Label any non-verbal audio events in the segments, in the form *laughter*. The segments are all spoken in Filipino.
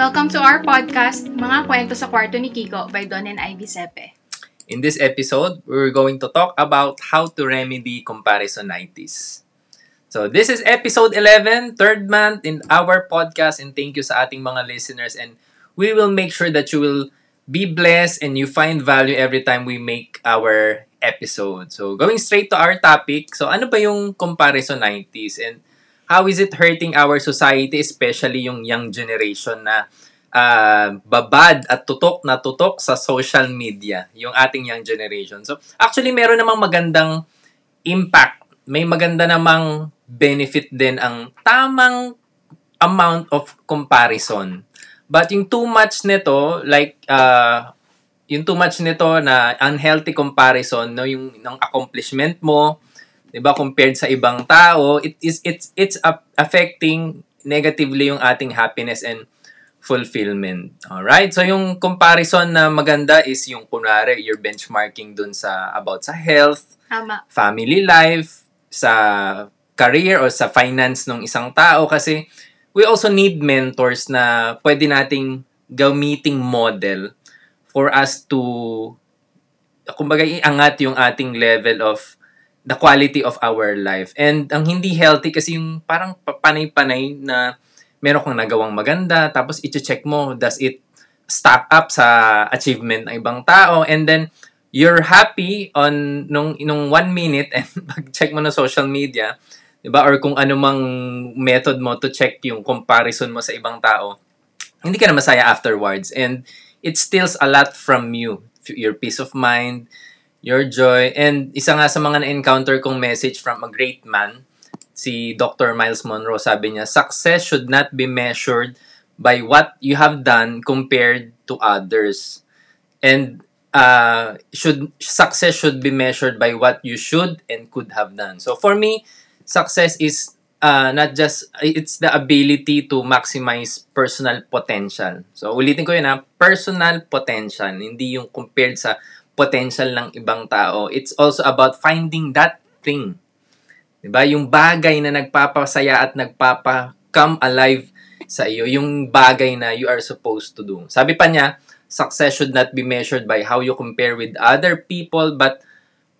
Welcome to our podcast, Mga Kwento sa Kwarto ni Kiko by Don and Ivy Sepe. In this episode, we're going to talk about how to remedy comparisonitis. So, this is episode 11, third month in our podcast and thank you sa ating mga listeners and we will make sure that you will be blessed and you find value every time we make our episode. So, going straight to our topic, so ano ba yung comparisonitis and how is it hurting our society, especially yung young generation na uh, babad at tutok na tutok sa social media, yung ating young generation. So, actually, meron namang magandang impact. May maganda namang benefit din ang tamang amount of comparison. But yung too much nito, like, uh, yung too much nito na unhealthy comparison, no, yung ng accomplishment mo, 'di ba compared sa ibang tao it is it's it's affecting negatively yung ating happiness and fulfillment. All right? So yung comparison na maganda is yung kunwari you're benchmarking dun sa about sa health, Tama. family life, sa career or sa finance ng isang tao kasi we also need mentors na pwede nating gamiting model for us to kumbaga iangat yung ating level of the quality of our life. And ang hindi healthy kasi yung parang panay-panay na meron kang nagawang maganda, tapos i-check mo, does it stack up sa achievement ng ibang tao, and then you're happy on nung, nung one minute and *laughs* pag-check mo na social media, di ba, or kung ano method mo to check yung comparison mo sa ibang tao, hindi ka na masaya afterwards. And it steals a lot from you. Your peace of mind, your joy. And isa nga sa mga na-encounter kong message from a great man, si Dr. Miles Monroe, sabi niya, success should not be measured by what you have done compared to others. And uh, should success should be measured by what you should and could have done. So for me, success is uh, not just, it's the ability to maximize personal potential. So ulitin ko yun ha, personal potential, hindi yung compared sa potential ng ibang tao. It's also about finding that thing. 'Di ba? Yung bagay na nagpapasaya at nagpapa-come alive sa iyo, yung bagay na you are supposed to do. Sabi pa niya, success should not be measured by how you compare with other people, but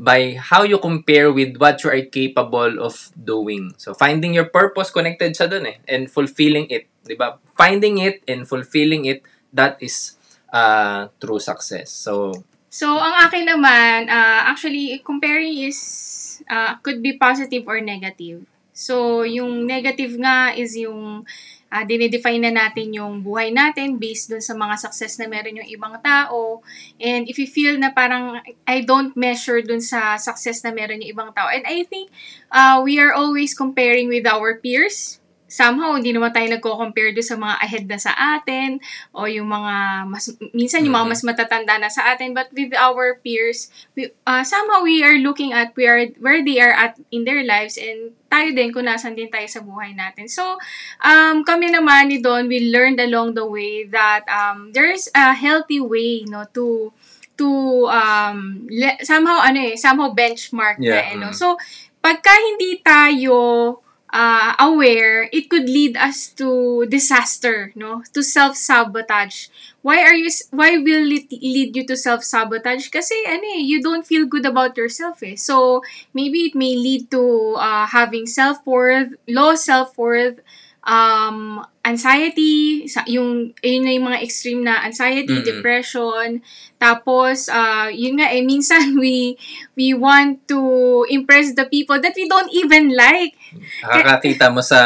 by how you compare with what you are capable of doing. So, finding your purpose connected sa dun eh, and fulfilling it. Di ba? Finding it and fulfilling it, that is uh, true success. So, So, ang akin naman, uh, actually, comparing is, uh, could be positive or negative. So, yung negative nga is yung uh, dinedefine na natin yung buhay natin based dun sa mga success na meron yung ibang tao. And if you feel na parang I don't measure dun sa success na meron yung ibang tao. And I think uh, we are always comparing with our peers somehow hindi naman tayo nagko-compare do sa mga ahead na sa atin o yung mga mas minsan yung mga mm-hmm. mas matatanda na sa atin but with our peers we, uh, somehow we are looking at we are where they are at in their lives and tayo din kung nasan din tayo sa buhay natin. So, um, kami naman ni Don, we learned along the way that um, there's a healthy way no to to um le- somehow ano eh somehow benchmark yeah. na eh, no. Mm. So, pagka hindi tayo uh, aware, it could lead us to disaster, no? To self-sabotage. Why are you, why will it lead you to self-sabotage? Kasi, ano eh, you don't feel good about yourself eh. So, maybe it may lead to uh, having self-worth, low self-worth, um, anxiety, yung, yun na yung mga extreme na anxiety, mm-hmm. depression, tapos, uh, yun nga eh, minsan *laughs* we, we want to impress the people that we don't even like. Nakakakita mo sa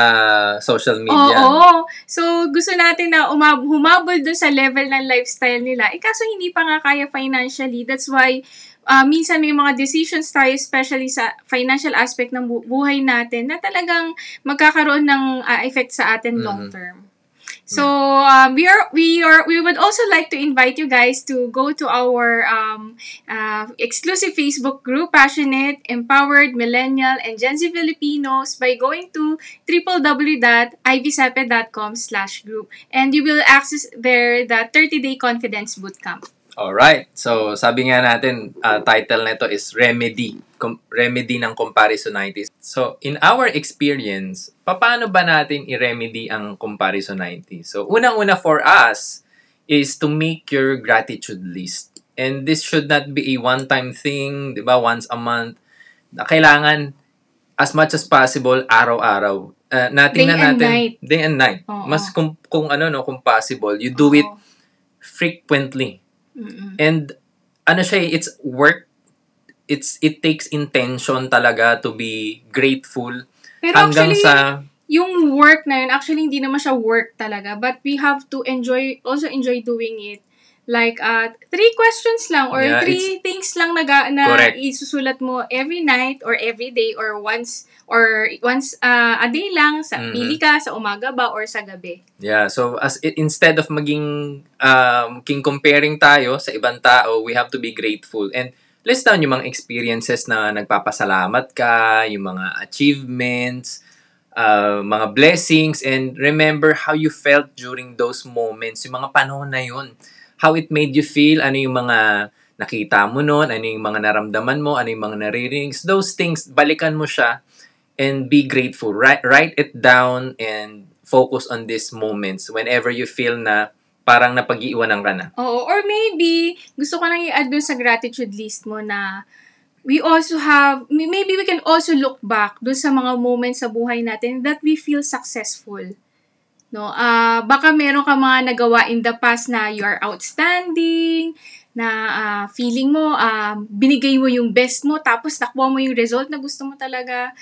social media. Oo. oo. So, gusto natin na umab- humabol dun sa level ng lifestyle nila. Eh, kaso hindi pa nga kaya financially. That's why, uh, minsan may mga decisions tayo, especially sa financial aspect ng bu- buhay natin, na talagang magkakaroon ng uh, effect sa atin mm-hmm. long term. So um, we are we are we would also like to invite you guys to go to our um, uh, exclusive Facebook group, passionate, empowered millennial and Gen Z Filipinos, by going to www.ivsape.com/group, and you will access there the 30 day confidence bootcamp. Alright. So, sabi nga natin, uh, title nito is Remedy. Com- remedy ng comparisonitis. So, in our experience, paano ba natin i-remedy ang comparisonitis? So, unang-una for us is to make your gratitude list. And this should not be a one-time thing, di ba? Once a month. Na kailangan, as much as possible, araw-araw. Uh, natin Day na and natin. night. Day and night. Oo. Mas kung, kung ano, no, kung possible, you do it Oo. frequently. Mm-mm. And ano siya, eh, it's work it's it takes intention talaga to be grateful Pero hanggang actually, sa yung work na yun, actually hindi naman siya work talaga. But we have to enjoy, also enjoy doing it. Like, uh, three questions lang or Yeah, three things lang na, na Correct. isusulat mo every night or every day or once or once uh, a day lang sa Mhm. pili ka sa umaga ba or sa gabi. yeah so as instead of maging um king comparing tayo sa ibang tao we have to be grateful and list down yung mga experiences na nagpapasalamat ka yung mga achievements uh, mga blessings and remember how you felt during those moments yung mga panahon na yun how it made you feel, ano yung mga nakita mo noon, ano yung mga naramdaman mo, ano yung mga naririnig. Those things, balikan mo siya and be grateful. Write, write it down and focus on these moments whenever you feel na parang napag-iiwanan ka na. Oo. Or maybe, gusto ko lang i-add dun sa gratitude list mo na we also have, maybe we can also look back dun sa mga moments sa buhay natin that we feel successful. No, ah baka meron ka mga nagawa in the past na you are outstanding, na ah, feeling mo ah, binigay mo yung best mo tapos nakuha mo yung result na gusto mo talaga.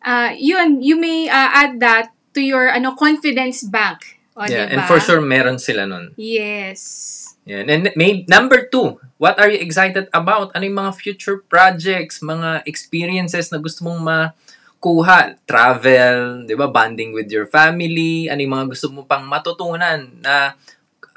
Ah, yun, you may ah, add that to your ano confidence bank. O, yeah, diba? and for sure meron sila nun. Yes. Yan. And may, number two, what are you excited about? Ano yung mga future projects, mga experiences na gusto mong makuha? Travel, di ba? Bonding with your family. Ano yung mga gusto mo pang matutunan na,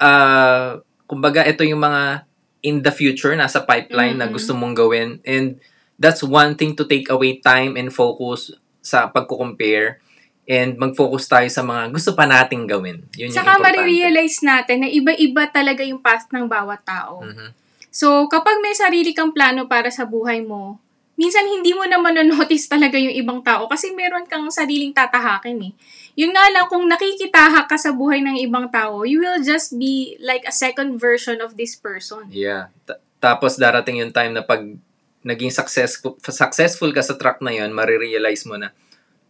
uh, kumbaga, ito yung mga in the future, nasa pipeline na Mhm. gusto mong gawin. And that's one thing to take away time and focus sa pagko-compare and mag-focus tayo sa mga gusto pa nating gawin. Yun yung Saka importante. marirealize natin na iba-iba talaga yung path ng bawat tao. Mhm. So, kapag may sarili kang plano para sa buhay mo, minsan hindi mo naman na-notice talaga yung ibang tao kasi meron kang sariling tatahakin eh. Yun nga lang, kung nakikitahak ka sa buhay ng ibang tao, you will just be like a second version of this person. Yeah. Ta- tapos darating yung time na pag naging successful successful ka sa track na yun, marirealize mo na,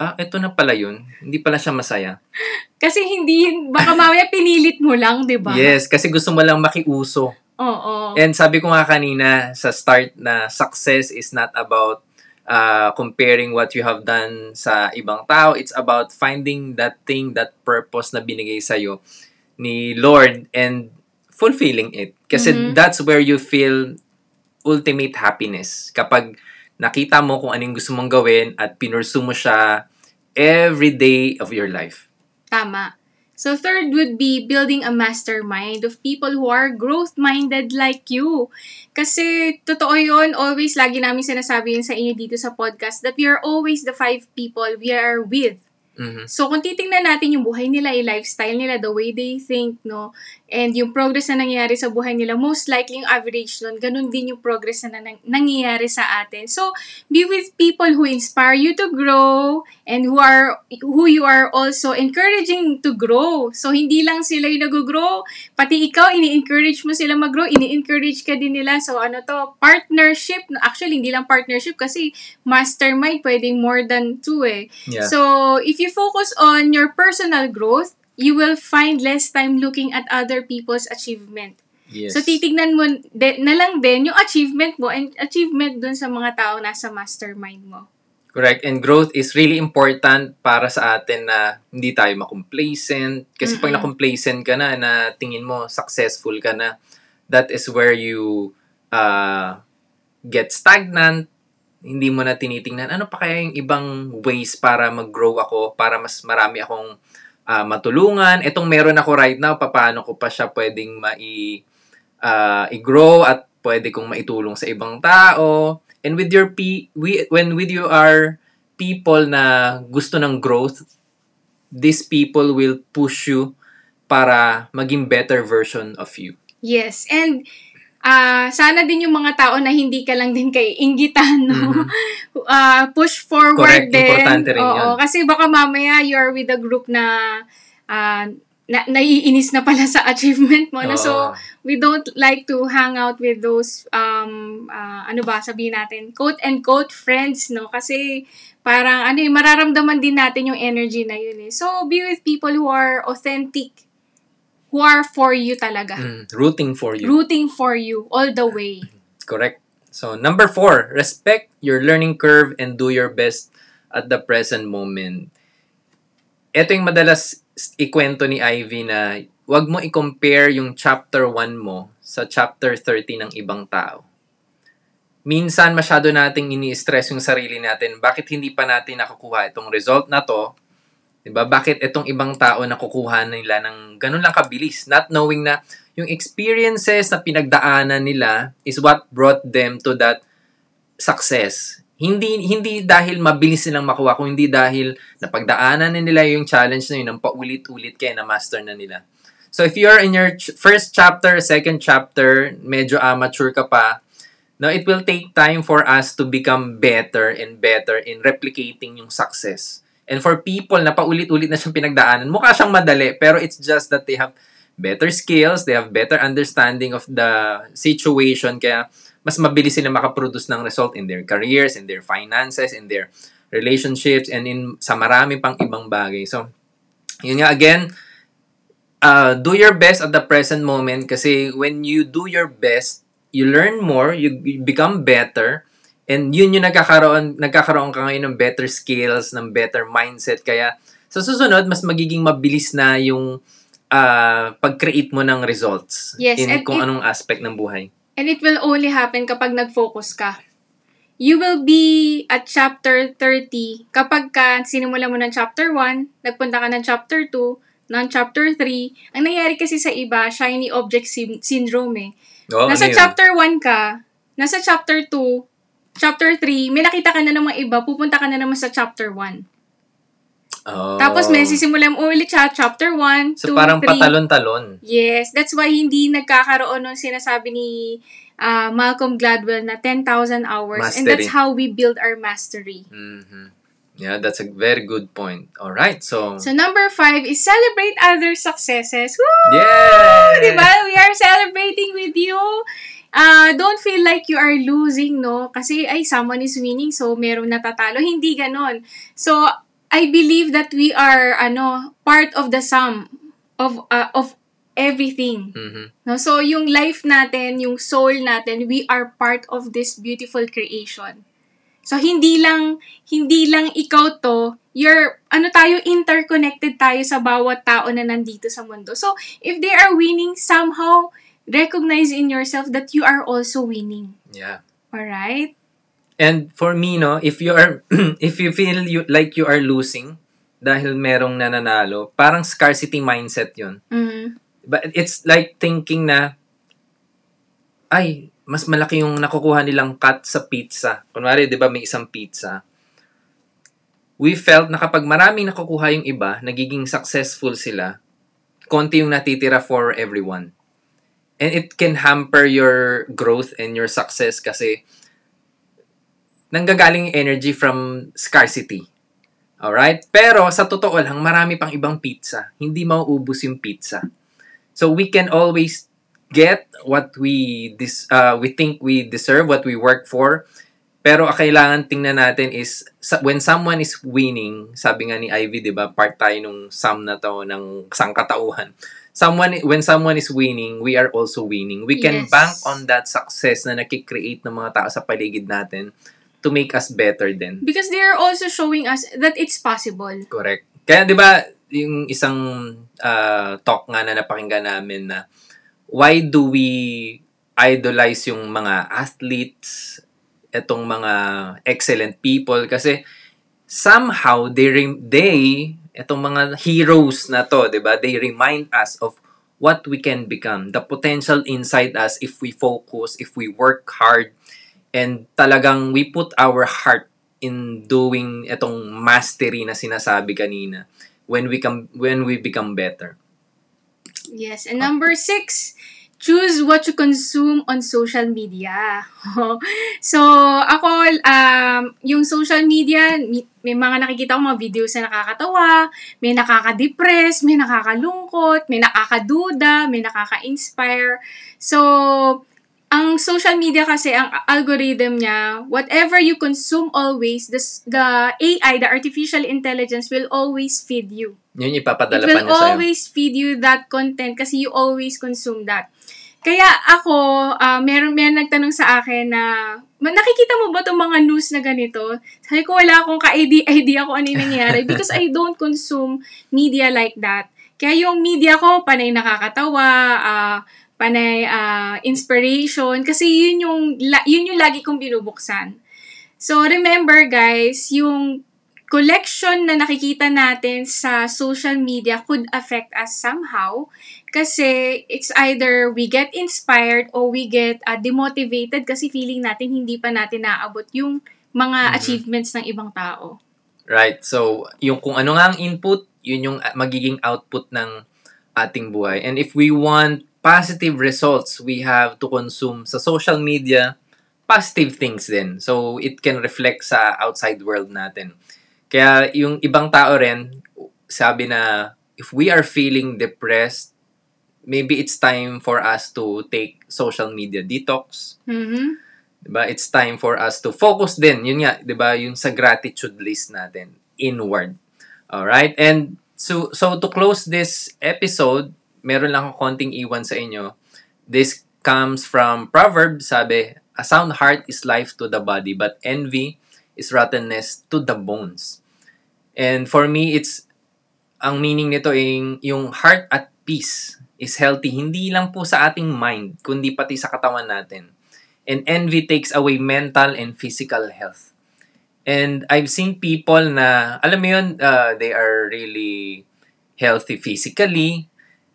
ah, ito na pala yun. Hindi pala siya masaya. *laughs* Kasi hindi, baka mamaya pinilit mo lang, di ba? Yes, kasi gusto mo lang makiuso. Oo. And sabi ko nga kanina sa start na success is not about uh, comparing what you have done sa ibang tao. It's about finding that thing, that purpose na binigay sa'yo ni Lord and fulfilling it. Kasi Mhm. that's where you feel ultimate happiness. Kapag nakita mo kung anong gusto mong gawin at pinursu mo siya every day of your life. Tama. So third would be building a mastermind of people who are growth-minded like you. Kasi totoo yun, always lagi namin sinasabi yun sa inyo dito sa podcast that we are always the five people we are with. Mhm. So kung titingnan natin yung buhay nila, yung lifestyle nila, the way they think, no, and yung progress na nangyayari sa buhay nila, most likely yung average nun, ganun din yung progress na nang- nangyayari sa atin. So, be with people who inspire you to grow and who are who you are also encouraging to grow. So, hindi lang sila yung nag-grow, pati ikaw, ini-encourage mo sila mag-grow, ini-encourage ka din nila. So, ano to, partnership. Actually, hindi lang partnership kasi mastermind, pwedeng more than two eh. Yeah. So, if you focus on your personal growth, you will find less time looking at other people's achievement. yes. So, titignan mo de, na lang din yung achievement mo and achievement dun sa mga tao nasa mastermind mo. Correct. And growth is really important para sa atin na hindi tayo makomplacent. Kasi pag Mm-mm. na-complacent ka na, na tingin mo successful ka na, that is where you uh, get stagnant. Hindi mo na tinitingnan, ano pa kaya yung ibang ways para mag-grow ako, para mas marami akong uh, matulungan. Itong meron ako right now, paano ko pa siya pwedeng mai, uh, i-grow at pwede kong maitulong sa ibang tao. And with your pe we when with you are people na gusto ng growth, these people will push you para maging better version of you. Yes, and ah sana din yung mga tao na hindi ka lang din kay inggitan, no? Mhm. *laughs* Ah, push forward Correct, din. importante rin Oo, yun. kasi baka mamaya you're with a group na ah, na naiinis na pala sa achievement mo. No? So, Oo. we don't like to hang out with those um ah, ano ba sabihin natin quote and quote friends no kasi parang ano eh, mararamdaman din natin yung energy na yun eh so be with people who are authentic who are for you talaga Mm, rooting for you. rooting for you all the way Correct. So, number four, respect your learning curve and do your best at the present moment. Ito yung madalas ikwento ni Ivy na wag mo i-compare yung chapter 1 mo sa chapter 30 ng ibang tao. Minsan masyado nating ini-stress yung sarili natin. Bakit hindi pa natin nakukuha itong result na to? 'Di ba? Bakit itong ibang tao nakukuha nila ng ganun lang kabilis? Not knowing na yung experiences na pinagdaanan nila is what brought them to that success. Hindi hindi dahil mabilis silang makuha, kung hindi dahil napagdaanan na nila yung challenge na yun ng paulit-ulit kaya na master na nila. So if you're in your ch- first chapter, second chapter, medyo amateur ka pa, no, it will take time for us to become better and better in replicating yung success. And for people na paulit-ulit na siyang pinagdaanan, mukha siyang madali, pero it's just that they have better skills, they have better understanding of the situation, kaya mas mabilis sila makaproduce ng result in their careers, in their finances, in their relationships, and in sa marami pang ibang bagay. So, yun nga again, uh, do your best at the present moment kasi when you do your best, you learn more, you, you become better, and yun yung nagkakaroon, nagkakaroon ka ngayon ng better skills, ng better mindset. Kaya sa susunod, mas magiging mabilis na yung uh, pag-create mo ng results Yes, in kung it- anong aspect ng buhay. And it will only happen kapag nag-focus ka. You will be at chapter 30 kapag ka sinimula mo ng chapter 1, nagpunta ka ng chapter 2, ng chapter 3. Ang nangyayari kasi sa iba, shiny object syn- syndrome eh. Oo, nasa ano chapter 1 ka, nasa chapter 2, chapter 3, may nakita ka na ng mga iba, pupunta ka na naman sa chapter 1. Oh. Tapos may sisimulan mo ulit siya, chapter 1, 2, 3. So, parang patalon-talon. Yes, that's why hindi nagkakaroon ng sinasabi ni ah, Malcolm Gladwell na 10,000 hours. And that's Mastery. how we build our mastery. Mhm. Yeah, that's a very good point. All right, so, So number five is celebrate other successes. Woo! yeah! Diba? We are celebrating with you. Ah, don't feel like you are losing, no? Kasi, ay, someone is winning, so merong natatalo. Hindi ganon. So, I believe that we are, ano, part of the sum of, ah, of everything. Mhm. No? So, yung life natin, yung soul natin, we are part of this beautiful creation. So, hindi lang, hindi lang ikaw to, you're, ano tayo, interconnected tayo sa bawat tao na nandito sa mundo. So, if they are winning, somehow, recognize in yourself that you are also winning. Yeah. Alright? And for me, no, if you are, *clears throat* if you feel you, like you are losing dahil merong nananalo, parang scarcity mindset yun. Mm. But it's like thinking na, ay, mas malaki yung nakukuha nilang cut sa pizza. Kunwari, di ba, may isang pizza. We felt na kapag maraming nakukuha yung iba, nagiging successful sila, konti yung natitira for everyone. And it can hamper your growth and your success kasi nanggagaling energy from scarcity. Alright? Pero sa totoo lang, marami pang ibang pizza. Hindi mauubos yung pizza. So we can always get what we dis uh, we think we deserve, what we work for. Pero ang kailangan tingnan natin is when someone is winning, sabi nga ni Ivy, 'di ba, part tayo nung sum na to ng sangkatauhan. Someone when someone is winning, we are also winning. We can Yes. bank on that success na nakikreate ng mga tao sa paligid natin to make us better din. Because they are also showing us that it's possible. Correct. Kaya 'di ba, yung isang ah, talk nga na napakinggan namin na why do we idolize yung mga athletes, etong mga excellent people kasi somehow they rem- they etong mga heroes na to, 'di ba? They remind us of what we can become, the potential inside us if we focus, if we work hard and talagang we put our heart in doing etong mastery na sinasabi kanina when we come when we become better. Yes. And number six, choose what you consume on social media. *laughs* so, ako, um, yung social media, may, mga nakikita ko mga videos na nakakatawa, may nakaka-depress, may nakakalungkot, may nakakaduda, may nakaka-inspire. So, ang social media kasi, ang algorithm niya, whatever you consume always, the, the AI, the artificial intelligence, will always feed you. Yun ipapadala It will pa niya sa'yo. always feed you that content kasi you always consume that. Kaya ako, uh, meron, meron nagtanong sa akin na, nakikita mo ba itong mga news na ganito? Sabi ko, wala akong ka-idea *laughs* kung ano yung nangyayari *laughs* because I don't consume media like that. Kaya yung media ko, panay nakakatawa, uh, panay uh, inspiration, kasi yun yung, yun yung lagi kong binubuksan. So, remember guys, yung collection na nakikita natin sa social media could affect us somehow kasi it's either we get inspired or we get uh, demotivated kasi feeling natin hindi pa natin naabot yung mga Mhm. achievements ng ibang tao. Right. So, yung kung ano nga ang input, yun yung uh, magiging output ng ating buhay. And if we want positive results, we have to consume sa social media positive things din. So, it can reflect sa outside world natin. Kaya yung ibang tao rin, sabi na, if we are feeling depressed, maybe it's time for us to take social media detox. Mhm. 'Di ba? It's time for us to focus din. Yun nga, 'di ba, yung sa gratitude list natin, inward. All right? And so so to close this episode, meron lang akong konting iwan sa inyo. This comes from Proverbs, sabi, a sound heart is life to the body, but envy is rottenness to the bones. And for me, it's ang meaning nito ay yung heart at peace is healthy hindi lang po sa ating mind kundi pati sa katawan natin. And envy takes away mental and physical health. And I've seen people na, alam mo yun, uh, they are really healthy physically.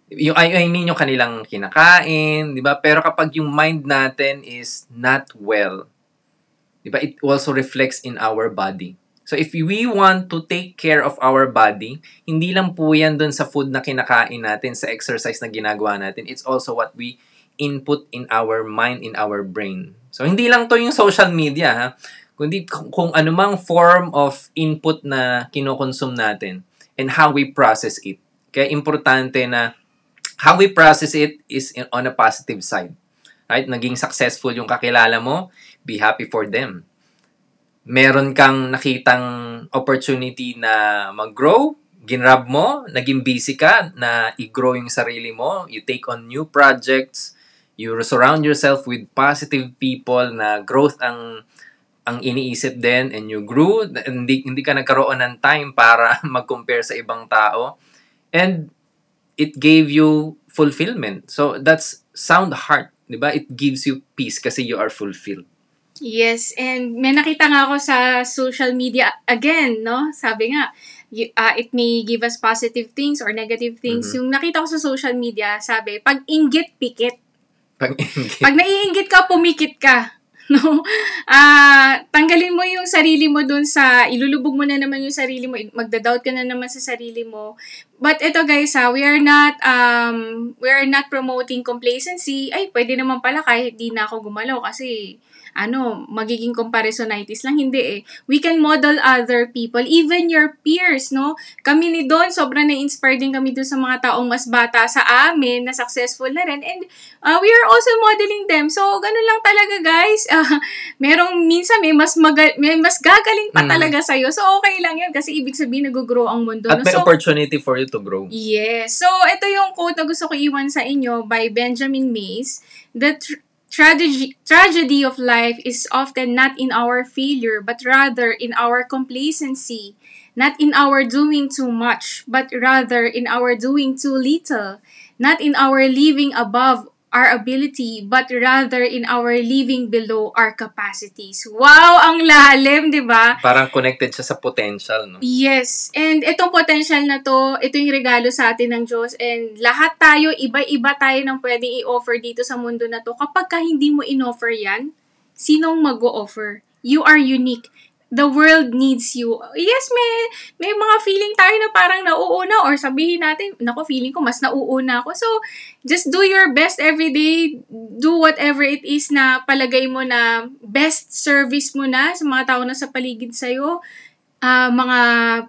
Yung, I, I mean, yung kanilang kinakain, di ba? Pero kapag yung mind natin is not well, di ba? It also reflects in our body. So if we want to take care of our body, hindi lang po yan dun sa food na kinakain natin, sa exercise na ginagawa natin. It's also what we input in our mind, in our brain. So hindi lang to yung social media, ha? Kundi kung, kung anumang form of input na kinokonsume natin and how we process it. Kaya importante na how we process it is in, on a positive side. Right? Naging successful yung kakilala mo, be happy for them meron kang nakitang opportunity na mag-grow, ginrab mo, naging busy ka na i-grow yung sarili mo, you take on new projects, you surround yourself with positive people na growth ang ang iniisip din and you grew hindi hindi ka nagkaroon ng time para *laughs* mag-compare sa ibang tao and it gave you fulfillment so that's sound heart 'di ba it gives you peace kasi you are fulfilled Yes, and may nakita nga ako sa social media again, no? Sabi nga, y- uh, it may give us positive things or negative things. Mhm. Yung nakita ko sa social media, sabi, pag inggit, pikit. pag Pag naiinggit ka, pumikit ka. *laughs* No? Ah, tanggalin mo yung sarili mo dun sa, ilulubog mo na naman yung sarili mo, magda-doubt ka na naman sa sarili mo. But ito guys ha, we are not, um, we are not promoting complacency. Ay, pwede naman pala kahit di na ako gumalaw kasi ano, magiging comparisonitis lang. Hindi eh. We can model other people, even your peers, no? Kami ni Don, sobrang na-inspire din kami dun sa mga taong mas bata sa amin, na successful na rin. And uh, we are also modeling them. So, ganun lang talaga, guys. Uh, *laughs* merong, minsan may mas, maga- may mas gagaling pa Mm. talaga sa'yo. So, okay lang yun kasi ibig sabihin nag-grow ang mundo. at no? may So, opportunity for you to grow Yes. So, ito yung quote na gusto ko iwan sa inyo by Benjamin Mays. The tr- tragedy, tragedy of life is often not in our failure, but rather in our complacency. Not in our doing too much, but rather in our doing too little. Not in our living above our ability, but rather in our living below our capacities. Wow! Ang lalim, di ba? parang connected siya sa potential no Yes. And itong potential na to, ito yung regalo sa atin ng Diyos. And lahat tayo, iba-iba tayo ng pwedeng i-offer dito sa mundo na to. Kapag ka hindi mo in-offer yan, sinong mag-o-offer? You are unique. The world needs you. Yes, may, may mga feeling tayo na parang nauuna or sabihin natin, nako, feeling ko mas nauuna ako. So, just do your best every day. Do whatever it is na palagay mo na best service mo na sa mga tao na sa paligid sa'yo. Uh, mga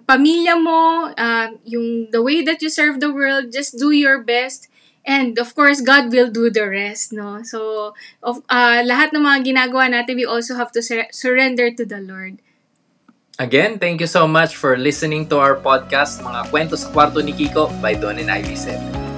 pamilya mo, uh, yung the way that you serve the world, just do your best. And of course, God will do the rest, no? So, of, uh, lahat ng mga ginagawa natin, we also have to sur- surrender to the Lord. Again, thank you so much for listening to our podcast, Mga Kwento sa Kwarto ni Kiko by Don and Ivy said.